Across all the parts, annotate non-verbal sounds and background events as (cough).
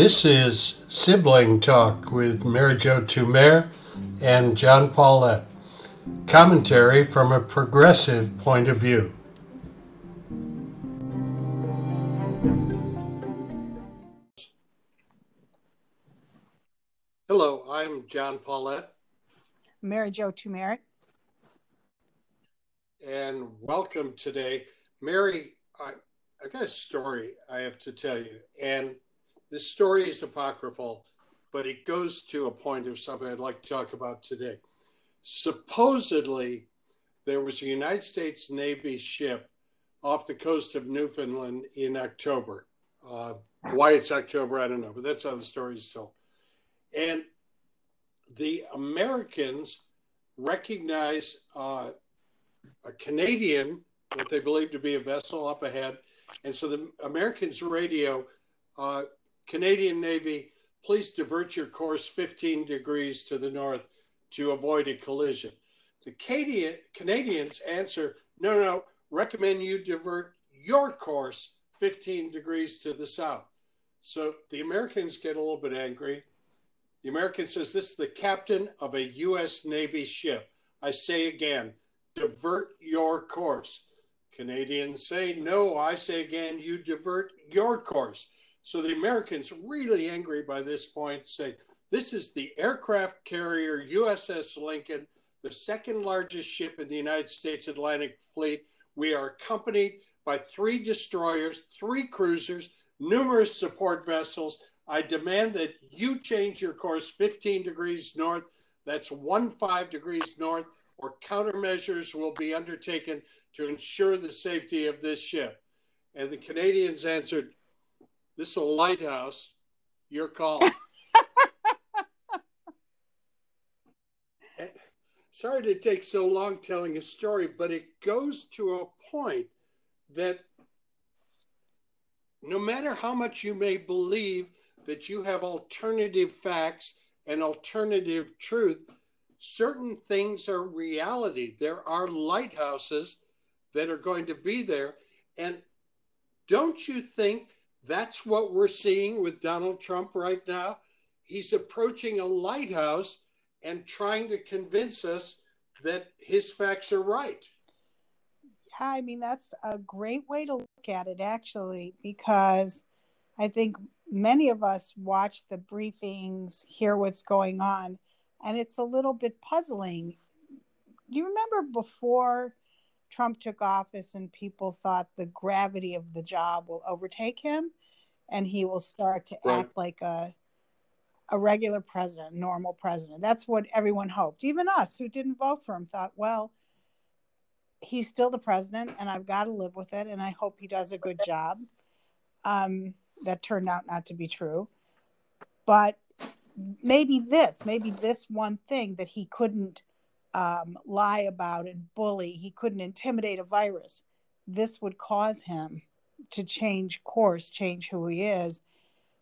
This is Sibling Talk with Mary Jo Tumer and John Paulette. Commentary from a progressive point of view. Hello, I'm John Paulette. Mary Jo Tumer. And welcome today. Mary, I, I got a story I have to tell you. And this story is apocryphal, but it goes to a point of something I'd like to talk about today. Supposedly, there was a United States Navy ship off the coast of Newfoundland in October. Uh, why it's October, I don't know, but that's how the story is told. And the Americans recognize uh, a Canadian, what they believe to be a vessel up ahead. And so the Americans radio uh, Canadian Navy, please divert your course 15 degrees to the north to avoid a collision. The Canadian, Canadians answer, no, no, recommend you divert your course 15 degrees to the south. So the Americans get a little bit angry. The American says, This is the captain of a U.S. Navy ship. I say again, divert your course. Canadians say, No, I say again, you divert your course. So the Americans, really angry by this point, say, This is the aircraft carrier USS Lincoln, the second largest ship in the United States Atlantic Fleet. We are accompanied by three destroyers, three cruisers, numerous support vessels. I demand that you change your course 15 degrees north. That's one five degrees north, or countermeasures will be undertaken to ensure the safety of this ship. And the Canadians answered, this is a lighthouse. Your call. (laughs) Eh, sorry to take so long telling a story, but it goes to a point that no matter how much you may believe that you have alternative facts and alternative truth, certain things are reality. There are lighthouses that are going to be there. And don't you think that's what we're seeing with Donald Trump right now. He's approaching a lighthouse and trying to convince us that his facts are right. Yeah, I mean, that's a great way to look at it, actually, because I think many of us watch the briefings, hear what's going on, and it's a little bit puzzling. You remember before Trump took office and people thought the gravity of the job will overtake him and he will start to right. act like a a regular president, normal president. That's what everyone hoped. Even us who didn't vote for him thought, well, he's still the president and I've got to live with it and I hope he does a good job. Um, that turned out not to be true. But maybe this, maybe this one thing that he couldn't um, lie about and bully, he couldn't intimidate a virus, this would cause him to change course, change who he is.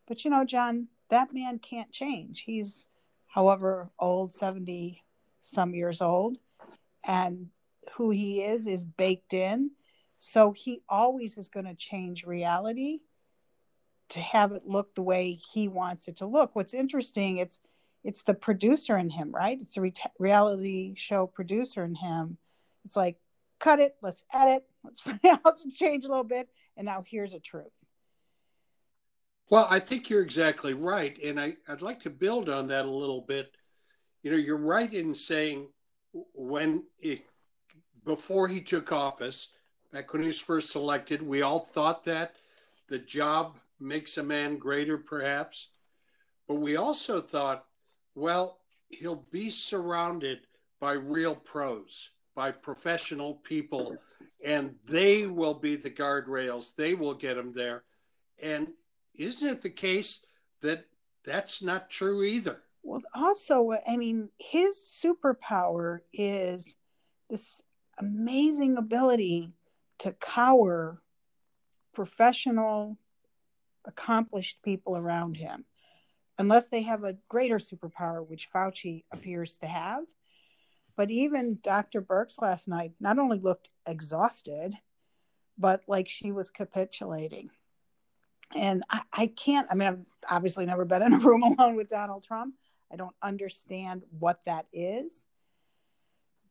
But you know, John, that man can't change. He's, however old, 70 some years old, and who he is is baked in. So he always is going to change reality to have it look the way he wants it to look. What's interesting, it's it's the producer in him, right? It's a re- reality show producer in him. It's like, cut it, let's edit, let's, (laughs) let's change a little bit, and now here's a truth. Well, I think you're exactly right. And I, I'd like to build on that a little bit. You know, you're right in saying when it, before he took office, back when he was first elected, we all thought that the job makes a man greater, perhaps. But we also thought, well, he'll be surrounded by real pros, by professional people and they will be the guardrails. They will get him there. And isn't it the case that that's not true either? Well, also, I mean, his superpower is this amazing ability to cower professional, accomplished people around him, unless they have a greater superpower, which Fauci appears to have. But even Dr. Birx last night not only looked exhausted, but like she was capitulating. and I, I can't i mean i've obviously never been in a (laughs) room alone with donald trump i don't understand what that is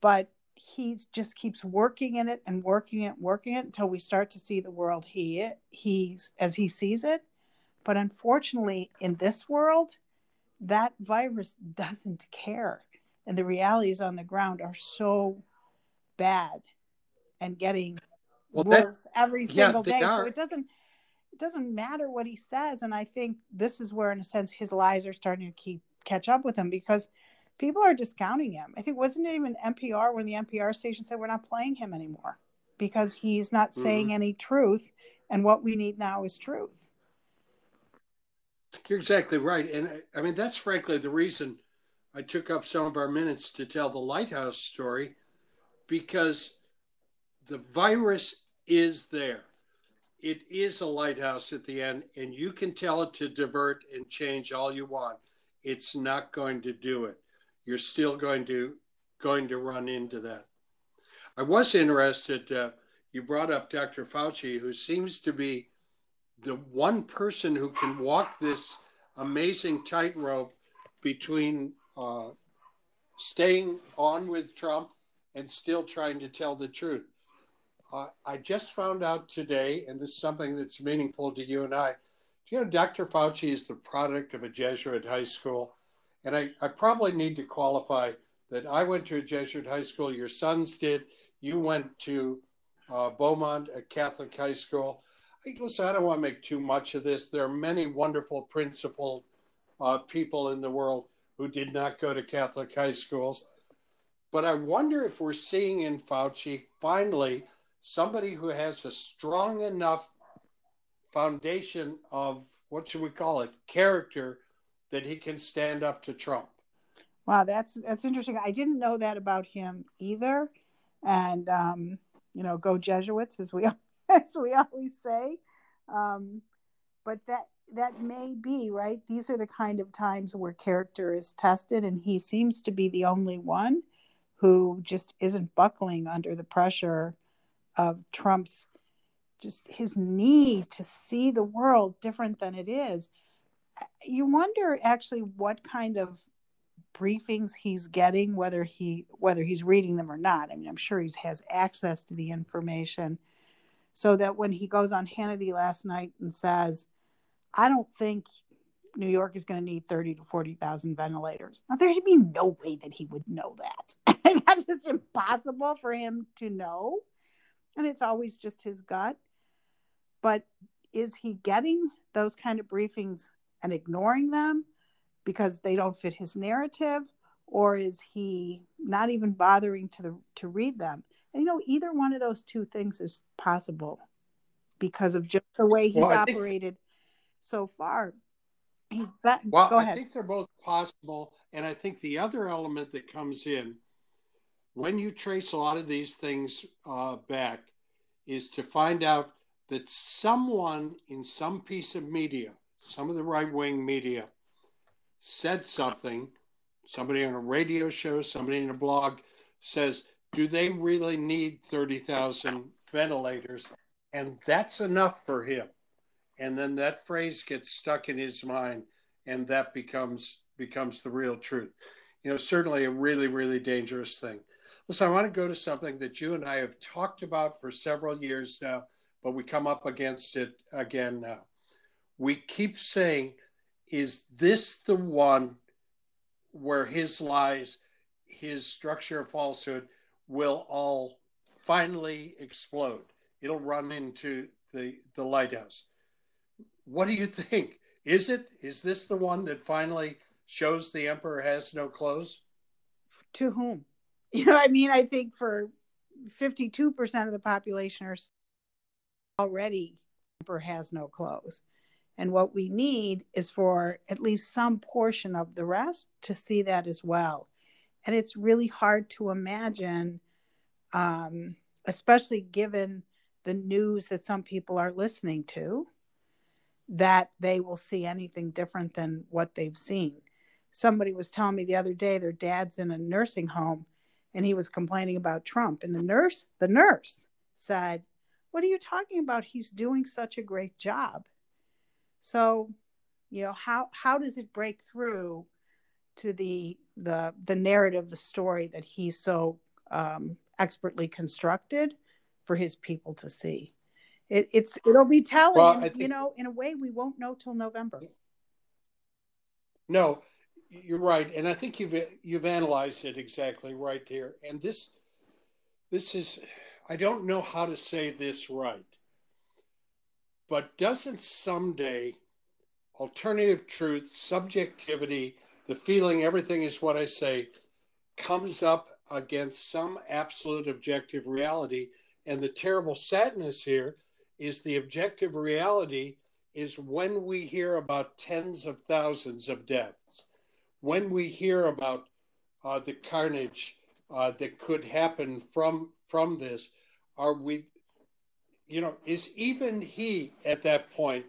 but he just keeps working in it and working it and working it until we start to see the world he he's as he sees it but unfortunately in this world that virus doesn't care. And the realities on the ground are so bad and getting well, worse that, every single yeah, day. Are. so it doesn't it doesn't matter what he says. And i think this is where in a sense his lies are starting to keep catch up with him because people are discounting him. I think wasn't it even npr when the npr station said we're not playing him anymore because he's not mm-hmm. saying any truth and what we need now is truth you're exactly right and i mean that's frankly the reason i took up some of our minutes to tell the lighthouse story because the virus is there it is a lighthouse at the end, and you can tell it to divert and change all you want. It's not going to do it. You're still going to going to run into that. I was interested. Uh, you brought up Dr. Fauci, who seems to be the one person who can walk this amazing tightrope between uh, staying on with Trump and still trying to tell the truth. Uh, I just found out today, and this is something that's meaningful to you and I. You know, Dr. Fauci is the product of a Jesuit high school. And I, I probably need to qualify that I went to a Jesuit high school, your sons did. You went to uh, Beaumont, a Catholic high school. Listen, I don't want to make too much of this. There are many wonderful, principled uh, people in the world who did not go to Catholic high schools. But I wonder if we're seeing in Fauci finally somebody who has a strong enough foundation of what should we call it character that he can stand up to Trump. Wow, that's that's interesting. I didn't know that about him either, and um, you know, go Jesuits as we (laughs) as we always say. Um, but that that may be right. These are the kind of times where character is tested, and he seems to be the only one who just isn't buckling under the pressure of Trump's just his need to see the world different than it is. You wonder actually what kind of briefings he's getting, whether he whether he's reading them or not. I mean, I'm sure he has access to the information, so that when he goes on Hannity last night and says, "I don't think New York is going to need 30 to 40,000 ventilators," now there'd be no way that he would know that. (laughs) That's just impossible for him to know and it's always just his gut. But is he getting those kind of briefings and ignoring them because they don't fit his narrative? Or is he not even bothering to the, to read them? And you know, either one of those two things is possible because of just the way he's well, operated think, so far. He's bet- well. I think they're both possible, and I think the other element that comes in when you trace a lot of these things uh, back is to find out that someone in some piece of media, some of the right wing media, said something, somebody on a radio show, somebody in a blog says, Do they really need 30,000 ventilators? And that's enough for him. And then that phrase gets stuck in his mind, and that becomes becomes the real truth. You know, certainly a really, really dangerous thing. Listen, I want to go to something that you and I have talked about for several years now, but we come up against it again now. We keep saying, is this the one where his lies, his structure of falsehood will all finally explode? It'll run into the, the lighthouse. What do you (laughs) think? Is it? Is this the one that finally shows the emperor has no clothes? To whom? (laughs) You know, I mean, I think for 52% of the population are already emperor has no clothes. And what we need is for at least some portion of the rest to see that as well. And it's really hard to imagine, um, especially given the news that some people are listening to, that they will see anything different than what they've seen. Somebody was telling me the other day their dad's in a nursing home and he was complaining about Trump. And the nurse, the nurse said, What are you talking about? He's doing such a great job. So, you know, how how does it break through to the the the narrative, the story that he's so um, expertly constructed for his people to see? It, it's it'll be telling. Well, think, you know, in a way, we won't know till November. No, you're right, and I think you've you've analyzed it exactly right there. And this this is I don't know how to say this right, but doesn't someday alternative truth, subjectivity, the feeling everything is what I say, comes up against some absolute objective reality. And the terrible sadness here is the objective reality is when we hear about tens of thousands of deaths, when we hear about uh, the carnage uh, that could happen from from this, are we, you know, is even he at that point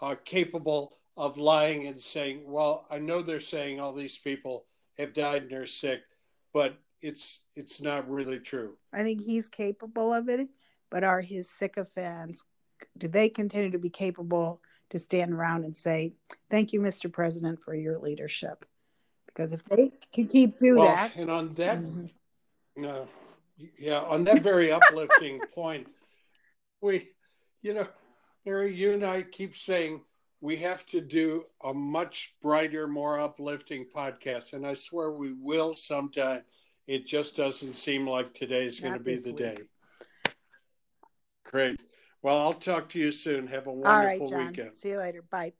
uh, capable of lying and saying, well, I know they're saying all these people have died and are sick, but it's it's not really true. I think he's capable of it, but are his sycophants do they continue to be capable to stand around and say, "Thank you, Mr. President, for your leadership"? Because if they can keep do well, that, and on that, mm-hmm. no, yeah, on that very uplifting (laughs) point, we, you know, Mary, you and I keep saying we have to do a much brighter, more uplifting podcast. And I swear we will sometime. It just doesn't seem like today's going to be the week. day. Great. Well, I'll talk to you soon. Have a wonderful All right, John. weekend. See you later. Bye.